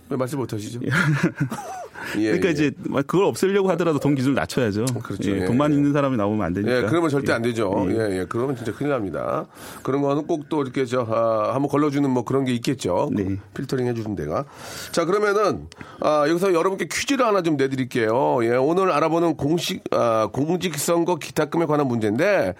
Speaker 1: 왜 말씀 못 하시죠? 예,
Speaker 4: 그러니까
Speaker 1: 예.
Speaker 4: 이제 막 그걸 없애려고 하더라도 돈 기준을 낮춰야죠.
Speaker 1: 그렇죠.
Speaker 4: 예,
Speaker 1: 예,
Speaker 4: 돈만
Speaker 1: 예.
Speaker 4: 있는 사람이 나오면 안 되니까.
Speaker 1: 예, 그러면 절대 안
Speaker 4: 예.
Speaker 1: 되죠.
Speaker 4: 예.
Speaker 1: 예, 예. 그러면 진짜 큰일 납니다. 그런 거는 꼭 또 이렇게 저, 아, 한번 걸러주는 뭐 그런 게 있겠죠.
Speaker 4: 네.
Speaker 1: 필터링 해주는 데가. 자, 그러면은, 아, 여기서 여러분께 퀴즈를 하나 좀 내드릴게요. 예, 오늘 알아보는 공식, 아, 공직선거 기타금에 관한 문제인데,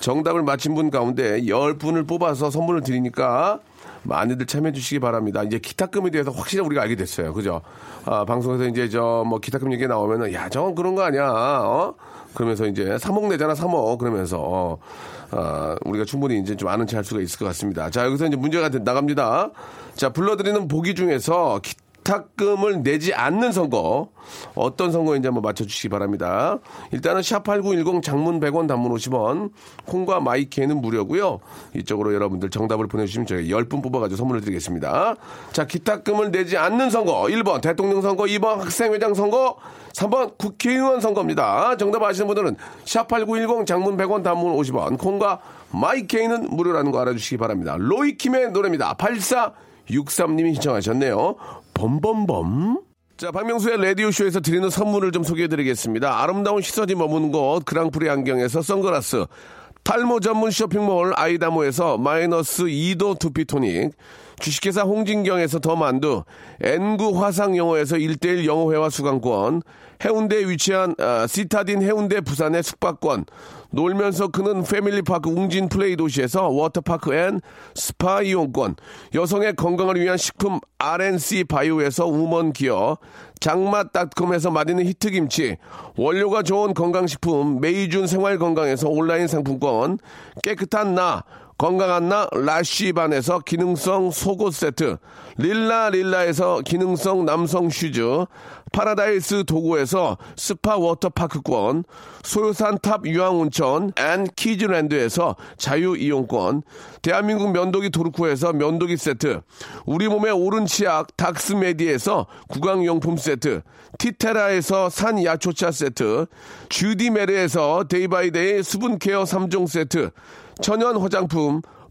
Speaker 1: 정답을 맞힌 분 가운데 10분을 뽑아서 선물을 드리니까, 많이들 참여해 주시기 바랍니다. 이제 기타금에 대해서 확실히 우리가 알게 됐어요. 그죠? 아, 방송에서 이제 저 뭐 기타금 얘기 나오면은 야, 저건 그런 거 아니야. 어? 그러면서 이제 3억 내잖아, 3억. 그러면서 어, 아, 우리가 충분히 이제 좀 아는 체할 수가 있을 것 같습니다. 자, 여기서 이제 문제가 되- 나갑니다. 자, 불러드리는 보기 중에서 기, 기탁금을 내지 않는 선거 어떤 선거인지 한번 맞춰주시기 바랍니다. 일단은 샵8910 장문 100원 단문 50원 콩과 마이케는 무료고요. 이쪽으로 여러분들 정답을 보내주시면 저희가 10분 뽑아가지고 선물을 드리겠습니다. 자 기탁금을 내지 않는 선거 1번 대통령 선거 2번 학생회장 선거 3번 국회의원 선거입니다. 정답 아시는 분들은 샵8910 장문 100원 단문 50원 콩과 마이케이는 무료라는 거 알아주시기 바랍니다. 로이킴의 노래입니다. 8463님이 신청하셨네요. 범범범 자, 박명수의 라디오쇼에서 드리는 선물을 좀 소개해드리겠습니다. 아름다운 시선이 머무는 곳, 그랑프리 안경에서 선글라스, 탈모 전문 쇼핑몰 아이다모에서 마이너스 2도 두피토닉, 주식회사 홍진경에서 더 만두, N구 화상영어에서 1대1 영어회화 수강권, 해운대에 위치한 아, 시타딘 해운대 부산의 숙박권, 놀면서 크는 패밀리파크 웅진 플레이 도시에서 워터파크 and 스파 이용권, 여성의 건강을 위한 식품 RNC 바이오에서 우먼 기어, 장맛닷컴에서 맛있는 히트김치, 원료가 좋은 건강식품 메이준 생활건강에서 온라인 상품권, 깨끗한 나, 건강한 나 라쉬반에서 기능성 속옷 세트, 릴라 릴라에서 기능성 남성 슈즈, 파라다이스 도구에서 스파 워터파크권, 소요산 탑 유황온천 and 키즈랜드에서 자유이용권, 대한민국 면도기 도르코에서 면도기 세트, 우리 몸의 오른 치약 닥스메디에서 구강용품 세트, 티테라에서 산야초차 세트, 주디메르에서 데이바이데이 수분케어 3종 세트, 천연 화장품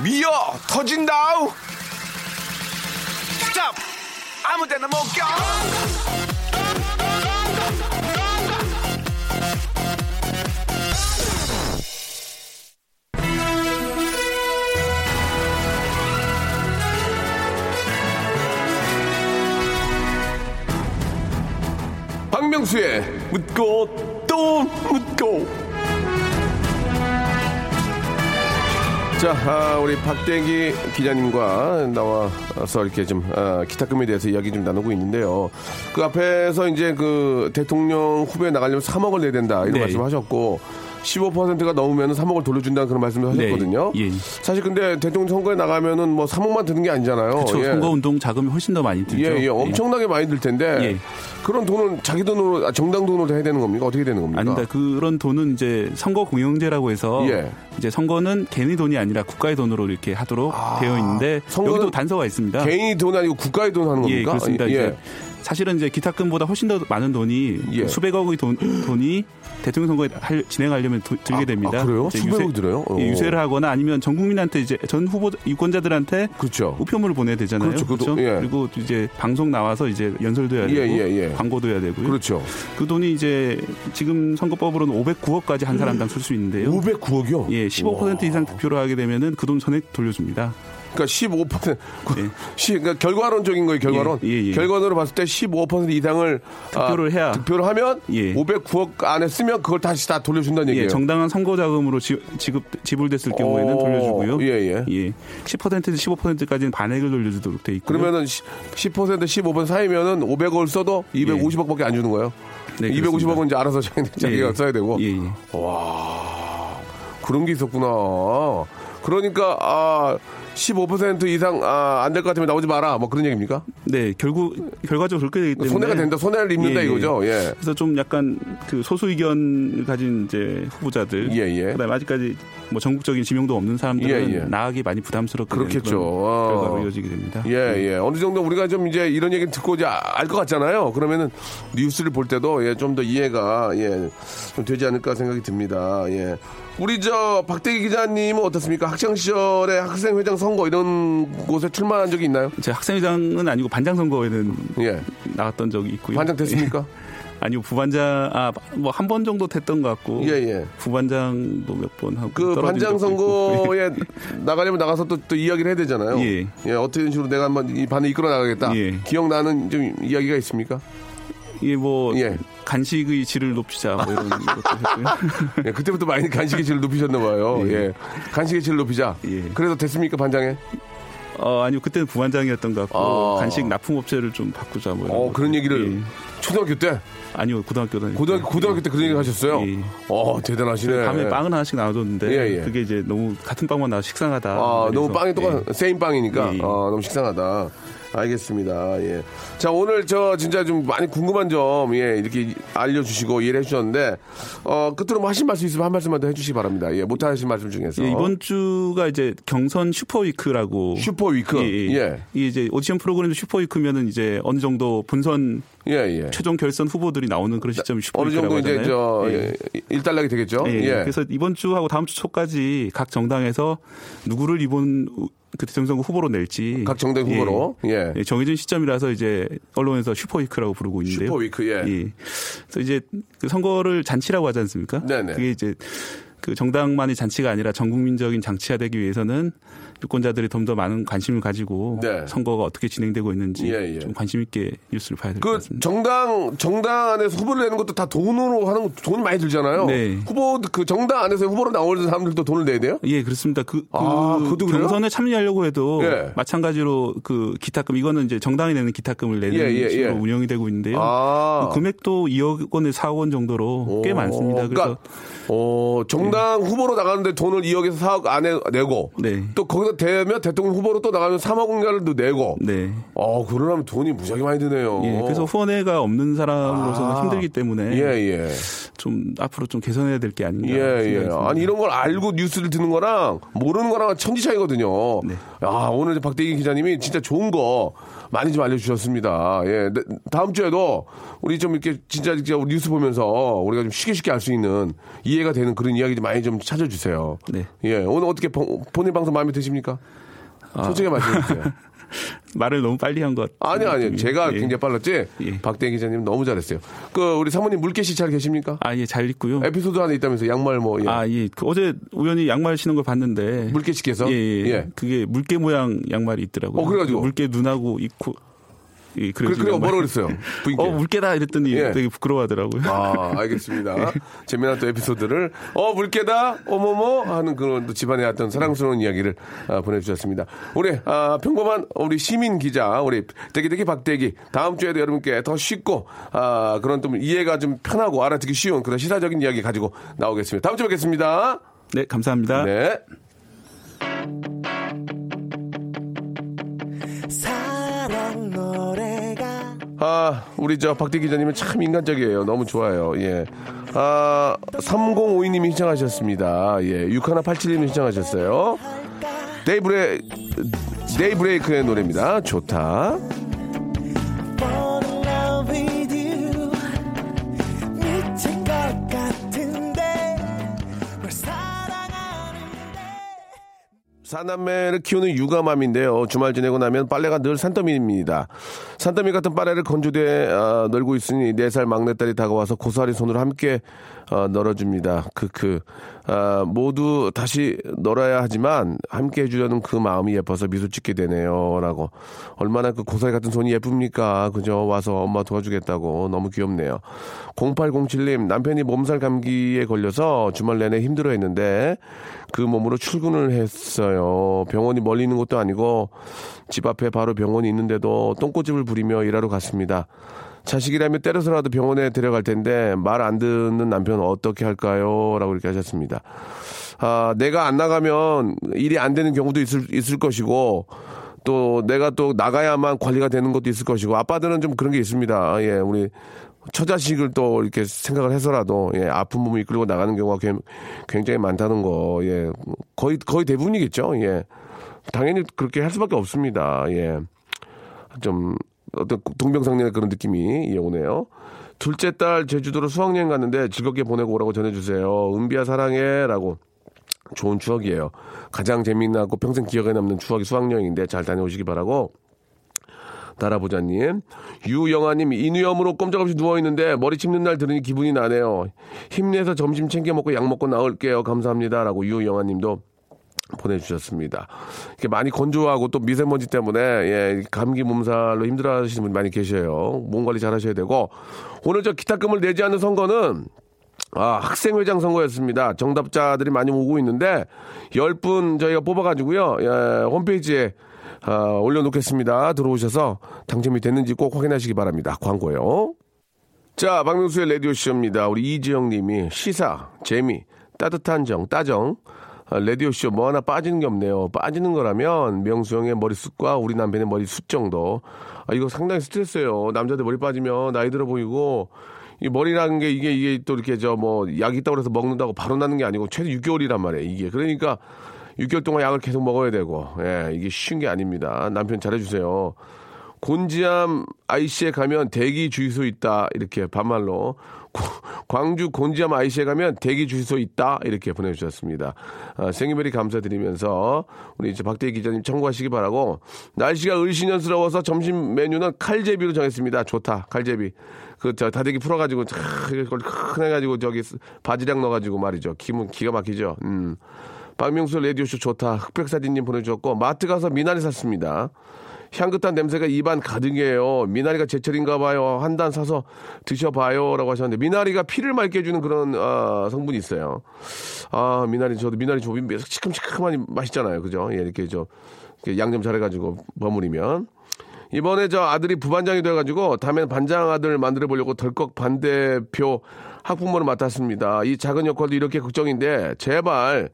Speaker 1: 미어 터진다우
Speaker 6: stop! 아무 데나 못 껴!
Speaker 1: 박명수의 묻고 또 묻고 자, 아, 우리 박대기 기자님과 나와서 이렇게 좀 아, 기타금에 대해서 이야기 좀 나누고 있는데요. 그 앞에서 이제 그 대통령 후보에 나가려면 3억을 내야 된다 이런
Speaker 4: 네.
Speaker 1: 말씀하셨고 15%가 넘으면 3억을 돌려준다는 그런 말씀을
Speaker 4: 네.
Speaker 1: 하셨거든요.
Speaker 4: 예.
Speaker 1: 사실 근데 대통령 선거에 나가면은 뭐 3억만 드는 게 아니잖아요.
Speaker 4: 그렇죠.
Speaker 1: 예.
Speaker 4: 선거 운동 자금이 훨씬 더 많이 들죠.
Speaker 1: 예, 예, 엄청나게 많이 들 텐데
Speaker 4: 예.
Speaker 1: 그런 돈은 자기 돈으로 아, 정당 돈으로 해야 되는 겁니까? 어떻게 되는 겁니까?
Speaker 4: 아닙니다. 그런 돈은 이제 선거 공영제라고 해서
Speaker 1: 예.
Speaker 4: 이제 선거는 개인의 돈이 아니라 국가의 돈으로 이렇게 하도록 되어 있는데 여기도 단서가 있습니다.
Speaker 1: 개인이 돈 아니고 국가의 돈 하는 겁니까?
Speaker 4: 예, 그렇습니다.
Speaker 1: 예.
Speaker 4: 이제 사실은 이제 기탁금보다 훨씬 더 많은 돈이
Speaker 1: 예.
Speaker 4: 수백억의 돈, 돈이 대통령 선거에 할- 진행하려면 도- 들게 됩니다.
Speaker 1: 아, 그래요?
Speaker 4: 이제
Speaker 1: 수백억이 들어요? 어.
Speaker 4: 예, 유세를 하거나 아니면 전 국민한테 이제 전 후보 유권자들한테
Speaker 1: 그렇죠.
Speaker 4: 우편물을 보내야 되잖아요.
Speaker 1: 그렇죠. 그것도,
Speaker 4: 그렇죠?
Speaker 1: 예.
Speaker 4: 그리고 이제 방송 나와서 이제 연설도 해야 되고
Speaker 1: 예, 예, 예.
Speaker 4: 광고도 해야 되고요.
Speaker 1: 그렇죠.
Speaker 4: 그 돈이 이제 지금 선거법으로는 509억까지 한 사람당 쓸 수 있는데요.
Speaker 1: 509억이요?
Speaker 4: 예, 15% 이상 득표를 하게 되면은 그 돈 전액 돌려줍니다.
Speaker 1: 그러니까 15%
Speaker 4: 예.
Speaker 1: 시, 그러니까 결과론적인 거예요, 결과론.
Speaker 4: 예, 예, 예.
Speaker 1: 결과론으로 봤을 때 15% 이상을
Speaker 4: 득표를 해야.
Speaker 1: 득표를 하면
Speaker 4: 예.
Speaker 1: 509억 안에 쓰면 그걸 다시 다 돌려준다는 얘기예요.
Speaker 4: 예, 정당한 선거 자금으로 지, 지급 지불됐을 경우에는
Speaker 1: 어,
Speaker 4: 돌려주고요.
Speaker 1: 예, 예.
Speaker 4: 10%에서 15%까지는 반액을 돌려주도록 돼 있고요.
Speaker 1: 그러면은 10, 10% 15% 사이면은 500억을 써도 250억밖에 안 주는 거예요.
Speaker 4: 네,
Speaker 1: 250억은 이제 알아서 자기- 자기가
Speaker 4: 예.
Speaker 1: 써야 되고.
Speaker 4: 예, 예.
Speaker 1: 와 그런 게 있었구나. 그러니까 아 15% 이상 아, 안 될 것 같으면 나오지 마라. 뭐 그런 얘기입니까?
Speaker 4: 네, 결국 결과적으로 그렇게 되기 때문에
Speaker 1: 손해가 된다. 손해를 입는다
Speaker 4: 예, 예.
Speaker 1: 이거죠. 예.
Speaker 4: 그래서 좀 약간 그 소수 의견을 가진 이제 후보자들,
Speaker 1: 예, 예.
Speaker 4: 그다음 에 아직까지 뭐 전국적인 지명도 없는 사람들은
Speaker 1: 예, 예.
Speaker 4: 나가기 많이 부담스럽게
Speaker 1: 그렇겠죠. 아.
Speaker 4: 결과로 이어지게 됩니다.
Speaker 1: 예, 예. 어느 정도 우리가 좀 이제 이런 얘기 듣고 이제 알 것 같잖아요. 그러면은 뉴스를 볼 때도 예, 좀 더 이해가 예, 좀 되지 않을까 생각이 듭니다. 예. 우리 저 박대기 기자님은 어떻습니까? 학창 시절에 학생회장 선거 이런 곳에 출마한 적이 있나요?
Speaker 4: 제 학생회장은 아니고 반장 선거에는
Speaker 1: 예.
Speaker 4: 나갔던 적이 있고요.
Speaker 1: 반장 됐습니까?
Speaker 4: 아니요 부반장 아 뭐 한 번 정도 됐던 것 같고
Speaker 1: 예, 예.
Speaker 4: 부반장도 몇 번 하고
Speaker 1: 그 반장. 선거에 나가려면 나가서 또, 또 이야기를 해야 되잖아요.
Speaker 4: 예.
Speaker 1: 어떤 식으로 내가 한번 이 반을 이끌어 나가겠다.
Speaker 4: 예.
Speaker 1: 기억나는 좀 이야기가 있습니까?
Speaker 4: 이게 뭐
Speaker 1: 예.
Speaker 4: 간식의 질을 높이자 뭐 이런 것도 했고요.
Speaker 1: 예, 그때부터 많이 간식의 질을 높이셨나 봐요. 예.
Speaker 4: 예.
Speaker 1: 간식의 질을 높이자.
Speaker 4: 예.
Speaker 1: 그래도 됐습니까, 반장에?
Speaker 4: 어 아니요 그때는 부반장이었던 것 같고
Speaker 1: 아.
Speaker 4: 간식 납품업체를 좀 바꾸자 뭐
Speaker 1: 어, 그런 얘기를
Speaker 4: 예.
Speaker 1: 초등학교 때?
Speaker 4: 아니요 고등학교 다닐
Speaker 1: 고등학교,
Speaker 4: 때.
Speaker 1: 고등학교 때 그런 얘기 하셨어요?
Speaker 4: 예.
Speaker 1: 어, 대단하시네.
Speaker 4: 밤에 빵을 하나씩 나눠줬는데
Speaker 1: 예, 예.
Speaker 4: 그게 이제 너무 같은 빵만 나와 식상하다.
Speaker 1: 아, 너무
Speaker 4: 그래서,
Speaker 1: 빵이 똑같,
Speaker 4: 예.
Speaker 1: same 빵이니까.
Speaker 4: 예, 예.
Speaker 1: 어, 너무 식상하다. 알겠습니다. 예. 자, 오늘 저 진짜 좀 많이 궁금한 점, 예, 이렇게 알려주시고 이해를 해주셨는데, 어, 끝으로 뭐 하신 말씀 있으면 한 말씀만 더 해주시기 바랍니다. 예, 못하신 말씀 중에서.
Speaker 4: 예, 이번 주가 이제 경선 super week라고
Speaker 1: super week.
Speaker 4: 예, 예.
Speaker 1: 예.
Speaker 4: 이제 오디션 프로그램 super week면은 이제 어느 정도 본선
Speaker 1: 예, 예.
Speaker 4: 최종 결선 후보들이 나오는 그런 시점이
Speaker 1: 어느
Speaker 4: super week라고
Speaker 1: 정도 이제. 저,
Speaker 4: 예.
Speaker 1: 예, 일단락이 되겠죠?
Speaker 4: 예,
Speaker 1: 예.
Speaker 4: 그래서 이번 주하고 다음 주 초까지 각 정당에서 누구를 이번 그 대통령 후보로 낼지
Speaker 1: 각 정당 후보로. 예.
Speaker 4: 예, 정해진 시점이라서 이제 언론에서 super week라고 부르고 있는데요.
Speaker 1: super week, 예.
Speaker 4: 그래서 이제 그 선거를 잔치라고 하지 않습니까?
Speaker 1: 네네.
Speaker 4: 그게 이제 그 정당만의 잔치가 아니라 전 국민적인 잔치가 되기 위해서는 유권자들이 좀 더 많은 관심을 가지고
Speaker 1: 네.
Speaker 4: 선거가 어떻게 진행되고 있는지
Speaker 1: 예, 예.
Speaker 4: 좀 관심 있게 뉴스를 봐야 될것
Speaker 1: 그
Speaker 4: 같습니다.
Speaker 1: 정당 정당 안에서 후보를 내는 것도 다 돈으로 하는 거돈 많이 들잖아요.
Speaker 4: 네.
Speaker 1: 후보 그 정당 안에서 후보로 나오는 사람들도 돈을 내야 돼요?
Speaker 4: 예, 그렇습니다. 그, 그
Speaker 1: 아?
Speaker 4: 경선에 참여하려고 해도
Speaker 1: 예.
Speaker 4: 마찬가지로 그 기타금 이거는 이제 정당이 내는 기타금을 내는
Speaker 1: 예, 예,
Speaker 4: 식으로
Speaker 1: 예.
Speaker 4: 운영이 되고 있는데요.
Speaker 1: 아.
Speaker 4: 그 금액도 2억 원에 4억 원 정도로 꽤
Speaker 1: 오,
Speaker 4: 많습니다. 그래서
Speaker 1: 그러니까, 어, 정당 후보로 나가는데 돈을 2억에서 4억 안에 내고
Speaker 4: 네.
Speaker 1: 또 거기서 되면 대통령 후보로 또 나가면 3억 원가를 내고
Speaker 4: 네.
Speaker 1: 어, 그러려면 돈이 무지하게 많이 드네요.
Speaker 4: 예, 그래서 후원회가 없는 사람으로서는
Speaker 1: 아.
Speaker 4: 힘들기 때문에
Speaker 1: 예, 예.
Speaker 4: 좀 앞으로 좀 개선해야 될 게 아닌가.
Speaker 1: 예, 예. 아니, 이런 걸 알고 뉴스를 듣는 거랑 모르는 거랑 천지 차이거든요.
Speaker 4: 네.
Speaker 1: 아, 오늘 박대기 기자님이 진짜 좋은 거 많이 좀 알려주셨습니다. 예. 네, 다음 주에도 우리 좀 이렇게 진짜 이렇게 뉴스 보면서 우리가 좀 쉽게 쉽게 알 수 있는 이해가 되는 그런 이야기 좀 많이 좀 찾아주세요.
Speaker 4: 네.
Speaker 1: 예. 오늘 어떻게 본- 본인 방송 마음에 드십니까?
Speaker 4: 아.
Speaker 1: 솔직히 말씀해주세요.
Speaker 4: 말을 너무 빨리 한 것.
Speaker 1: 아니요, 아니요. 제가
Speaker 4: 예.
Speaker 1: 굉장히 빨랐지.
Speaker 4: 예.
Speaker 1: 박대기 기자님 너무 잘했어요. 그 우리 사모님 물개씨 잘 계십니까?
Speaker 4: 아, 예, 잘 있고요.
Speaker 1: 에피소드 하나 있다면서 양말 뭐. 예.
Speaker 4: 아, 예. 그 어제 우연히 양말 신은 걸 봤는데.
Speaker 1: 물개씨께서?
Speaker 4: 예, 예.
Speaker 1: 예.
Speaker 4: 그게 물개 모양 양말이 있더라고요.
Speaker 1: 어, 그래가지고?
Speaker 4: 물개 눈하고 입고. 예,
Speaker 1: 그래, 그래, 뭐라 그랬어요? 부인께.
Speaker 4: 어, 물개다 이랬더니
Speaker 1: 예.
Speaker 4: 되게 부끄러워하더라고요.
Speaker 1: 아, 알겠습니다. 재미난 또 에피소드를, 어, 물개다, 어머머, 하는 그런 또 집안의 어떤 사랑스러운 이야기를 아, 보내주셨습니다. 우리, 아, 평범한 우리 시민 기자, 우리 대기대기 박대기, 다음 주에도 여러분께 더 쉽고, 아, 그런 좀 이해가 좀 편하고 알아듣기 쉬운 그런 시사적인 이야기 가지고 나오겠습니다. 다음 주에 뵙겠습니다.
Speaker 4: 네, 감사합니다.
Speaker 1: 네. 아, 우리 저 박대 기자님은 참 인간적이에요. 너무 좋아요. 예. 아, 3052님이 신청하셨습니다. 예. 6187님이 신청하셨어요. 데이브레, 데이브레이크의 노래입니다. 좋다. 사남매를 키우는 육아맘인데요. 주말 지내고 나면 빨래가 늘 산더미입니다. 산더미 같은 빨래를 건조대에 어, 널고 있으니 4살 막내딸이 다가와서 고사리 손으로 함께 어, 널어줍니다. 크크. 아, 모두 다시 널어야 하지만 함께 해주려는 그 마음이 예뻐서 미소 짓게 되네요. 라고. 얼마나 그 고사리 같은 손이 예쁩니까? 그죠? 와서 엄마 도와주겠다고. 너무 귀엽네요. 0807님, 남편이 몸살 감기에 걸려서 주말 내내 힘들어 했는데 그 몸으로 출근을 했어요. 병원이 멀리 있는 것도 아니고 집 앞에 바로 병원이 있는데도 똥꼬집을 부리며 일하러 갔습니다. 자식이라면 때려서라도 병원에 데려갈 텐데 말 안 듣는 남편 어떻게 할까요? 라고 이렇게 하셨습니다. 아, 내가 안 나가면 일이 안 되는 경우도 있을, 있을 것이고 또 내가 또 나가야만 관리가 되는 것도 있을 것이고 아빠들은 좀 그런 게 있습니다. 예, 우리 처자식을 또 이렇게 생각을 해서라도 예, 아픈 몸을 이끌고 나가는 경우가 굉- 굉장히 많다는 거. 예. 거의 거의 대부분이겠죠. 예. 당연히 그렇게 할 수밖에 없습니다. 예. 좀 어떤 동병상련의 그런 느낌이 예, 오네요. 둘째 딸 제주도로 수학여행 갔는데 즐겁게 보내고 오라고 전해주세요. 은비야 사랑해라고 좋은 추억이에요. 가장 재미나고 평생 기억에 남는 추억이 수학여행인데 잘 다녀오시기 바라고 달아보자님. 유영아님, 인후염으로 꼼짝없이 누워있는데 머리 짚는 날 들으니 기분이 나네요. 힘내서 점심 챙겨 먹고 약 먹고 나올게요. 감사합니다. 라고 유영아님도 보내주셨습니다. 이렇게 많이 건조하고 또 미세먼지 때문에 예, 감기 몸살로 힘들어하시는 분 많이 계셔요. 몸 관리 잘 하셔야 되고 오늘 저 기타금을 내지 않는 선거는 아, 학생회장 선거였습니다. 정답자들이 많이 오고 있는데 10분 저희가 뽑아가지고요. 예, 홈페이지에 아, 올려놓겠습니다. 들어오셔서 당첨이 됐는지 꼭 확인하시기 바랍니다. 광고요. 자, 박명수의 라디오쇼입니다. 우리 이지영 님이 시사, 재미, 따뜻한 정, 따정. 아, 라디오쇼 뭐 하나 빠지는 게 없네요. 빠지는 거라면 명수 형의 머리숱과 우리 남편의 머리숱 정도. 아, 이거 상당히 스트레스예요. 남자들 머리 빠지면 나이 들어 보이고 이 머리라는 게 이게 이게 또 이렇게 저 뭐 약 있다고 해서 먹는다고 바로 나는 게 아니고 최소 6개월이란 말이에요. 이게 그러니까 6개월 동안 약을 계속 먹어야 되고 예, 이게 쉬운 게 아닙니다. 남편 잘해주세요. 곤지암 IC에 가면 대기 주유소 있다 이렇게 반말로 고- 광주 곤지암 IC에 가면 대기 주유소 있다 이렇게 보내주셨습니다. 아, 생일베리 감사드리면서 우리 이제 박대희 기자님 청구하시기 바라고 날씨가 을씨년스러워서 점심 메뉴는 칼제비로 정했습니다. 좋다 칼제비. 그 저 다대기 풀어가지고 촤, 이걸 큰 해가지고 저기 바지락 넣어가지고 말이죠. 기분 기가 막히죠. 음. 박명수 라디오쇼 좋다. 흑백사진님 보내주셨고 마트 가서 미나리 샀습니다. 향긋한 냄새가 입안 가득이에요. 미나리가 제철인가 봐요. 한 단 사서 드셔봐요 라고 하셨는데 미나리가 피를 맑게 해주는 그런 아, 성분이 있어요. 아 미나리 저도 미나리 조림 시큼시큼하니 맛있잖아요. 그죠? 예, 이렇게 저 이렇게 양념 잘해가지고 버무리면 이번에 저 아들이 부반장이 돼가지고 다음엔 반장 아들 만들어 보려고 덜컥 반대표 학부모를 맡았습니다. 이 작은 역할도 이렇게 걱정인데 제발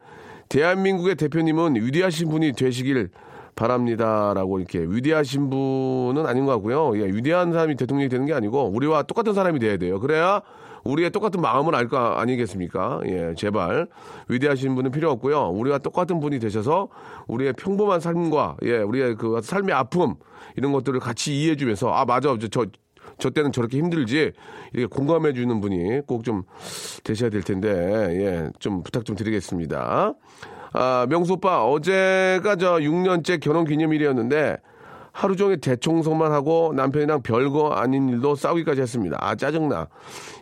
Speaker 1: 대한민국의 대표님은 위대하신 분이 되시길 바랍니다라고 이렇게 위대하신 분은 아닌 것 같고요. 예, 위대한 사람이 대통령이 되는 게 아니고 우리와 똑같은 사람이 돼야 돼요. 그래야 우리의 똑같은 마음을 알 거 아니겠습니까? 예, 제발 위대하신 분은 필요 없고요. 우리와 똑같은 분이 되셔서 우리의 평범한 삶과 예, 우리의 그 삶의 아픔 이런 것들을 같이 이해해주면서 아 맞아 저, 저, 저 때는 저렇게 힘들지 이렇게 공감해 주는 분이 꼭 좀 되셔야 될 텐데 예, 좀 부탁 좀 드리겠습니다. 아, 명수 오빠, 어제가 저 6년째 결혼 기념일이었는데 하루 종일 대청소만 하고 남편이랑 별거 아닌 일도 싸우기까지 했습니다. 아, 짜증나.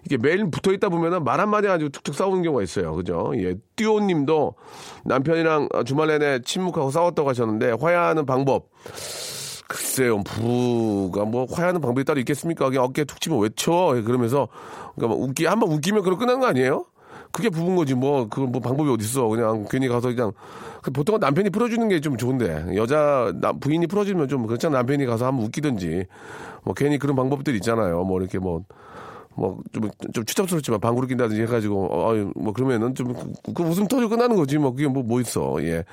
Speaker 1: 이게 매일 붙어 있다 보면은 말 한마디 가지고 툭툭 싸우는 경우가 있어요. 그죠? 예. 띠오 님도 남편이랑 주말 내내 침묵하고 싸웠다고 하셨는데 화해하는 방법. 글쎄요, 부가 뭐 화해하는 방법이 따로 있겠습니까? 그냥 어깨에 툭 치면 외쳐. 그러면서 그러니까 뭐 웃기 한 번 웃기면 그럼 끝나는 거 아니에요? 그게 부부인 거지 뭐그뭐 방법이 어디 있어? 그냥 괜히 가서 그냥 그 보통은 남편이 풀어주는 게 좀 좋은데 여자 남 부인이 풀어주면 좀 그렇잖아 남편이 가서 한번 웃기든지 뭐 괜히 그런 방법들이 있잖아요. 뭐 이렇게 뭐뭐좀좀 추잡스럽지만 방구를 낀다든지 해가지고 어, 뭐 그러면은 좀그 웃음 터지고 끝나는 거지 뭐 그게 뭐뭐 있어 예.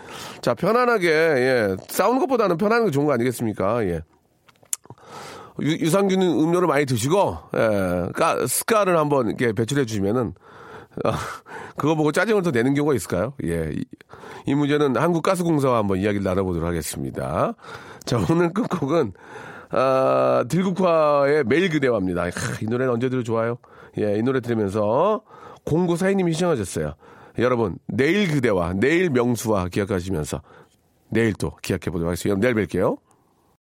Speaker 1: 자 편안하게 예 싸우는 것보다는 편안한 게 좋은 거 아니겠습니까 예. 유, 유산균 음료를 많이 드시고 예, 까, 스카를 한번 이렇게 배출해 주시면은 어, 그거 보고 짜증을 더 내는 경우가 있을까요? 예. 이, 이 문제는 한국가스공사와 한번 이야기를 나눠보도록 하겠습니다. 자, 오늘 끝곡은, 아, 들국화의 매일 그대와입니다. 하, 이 노래는 언제 들어 좋아요? 예, 이 노래 들으면서 공구 사인님이 시청하셨어요. 여러분, 내일 그대와 내일 명수와 기억하시면서 내일 또 기약해 보도록 하겠습니다. 내일 뵐게요.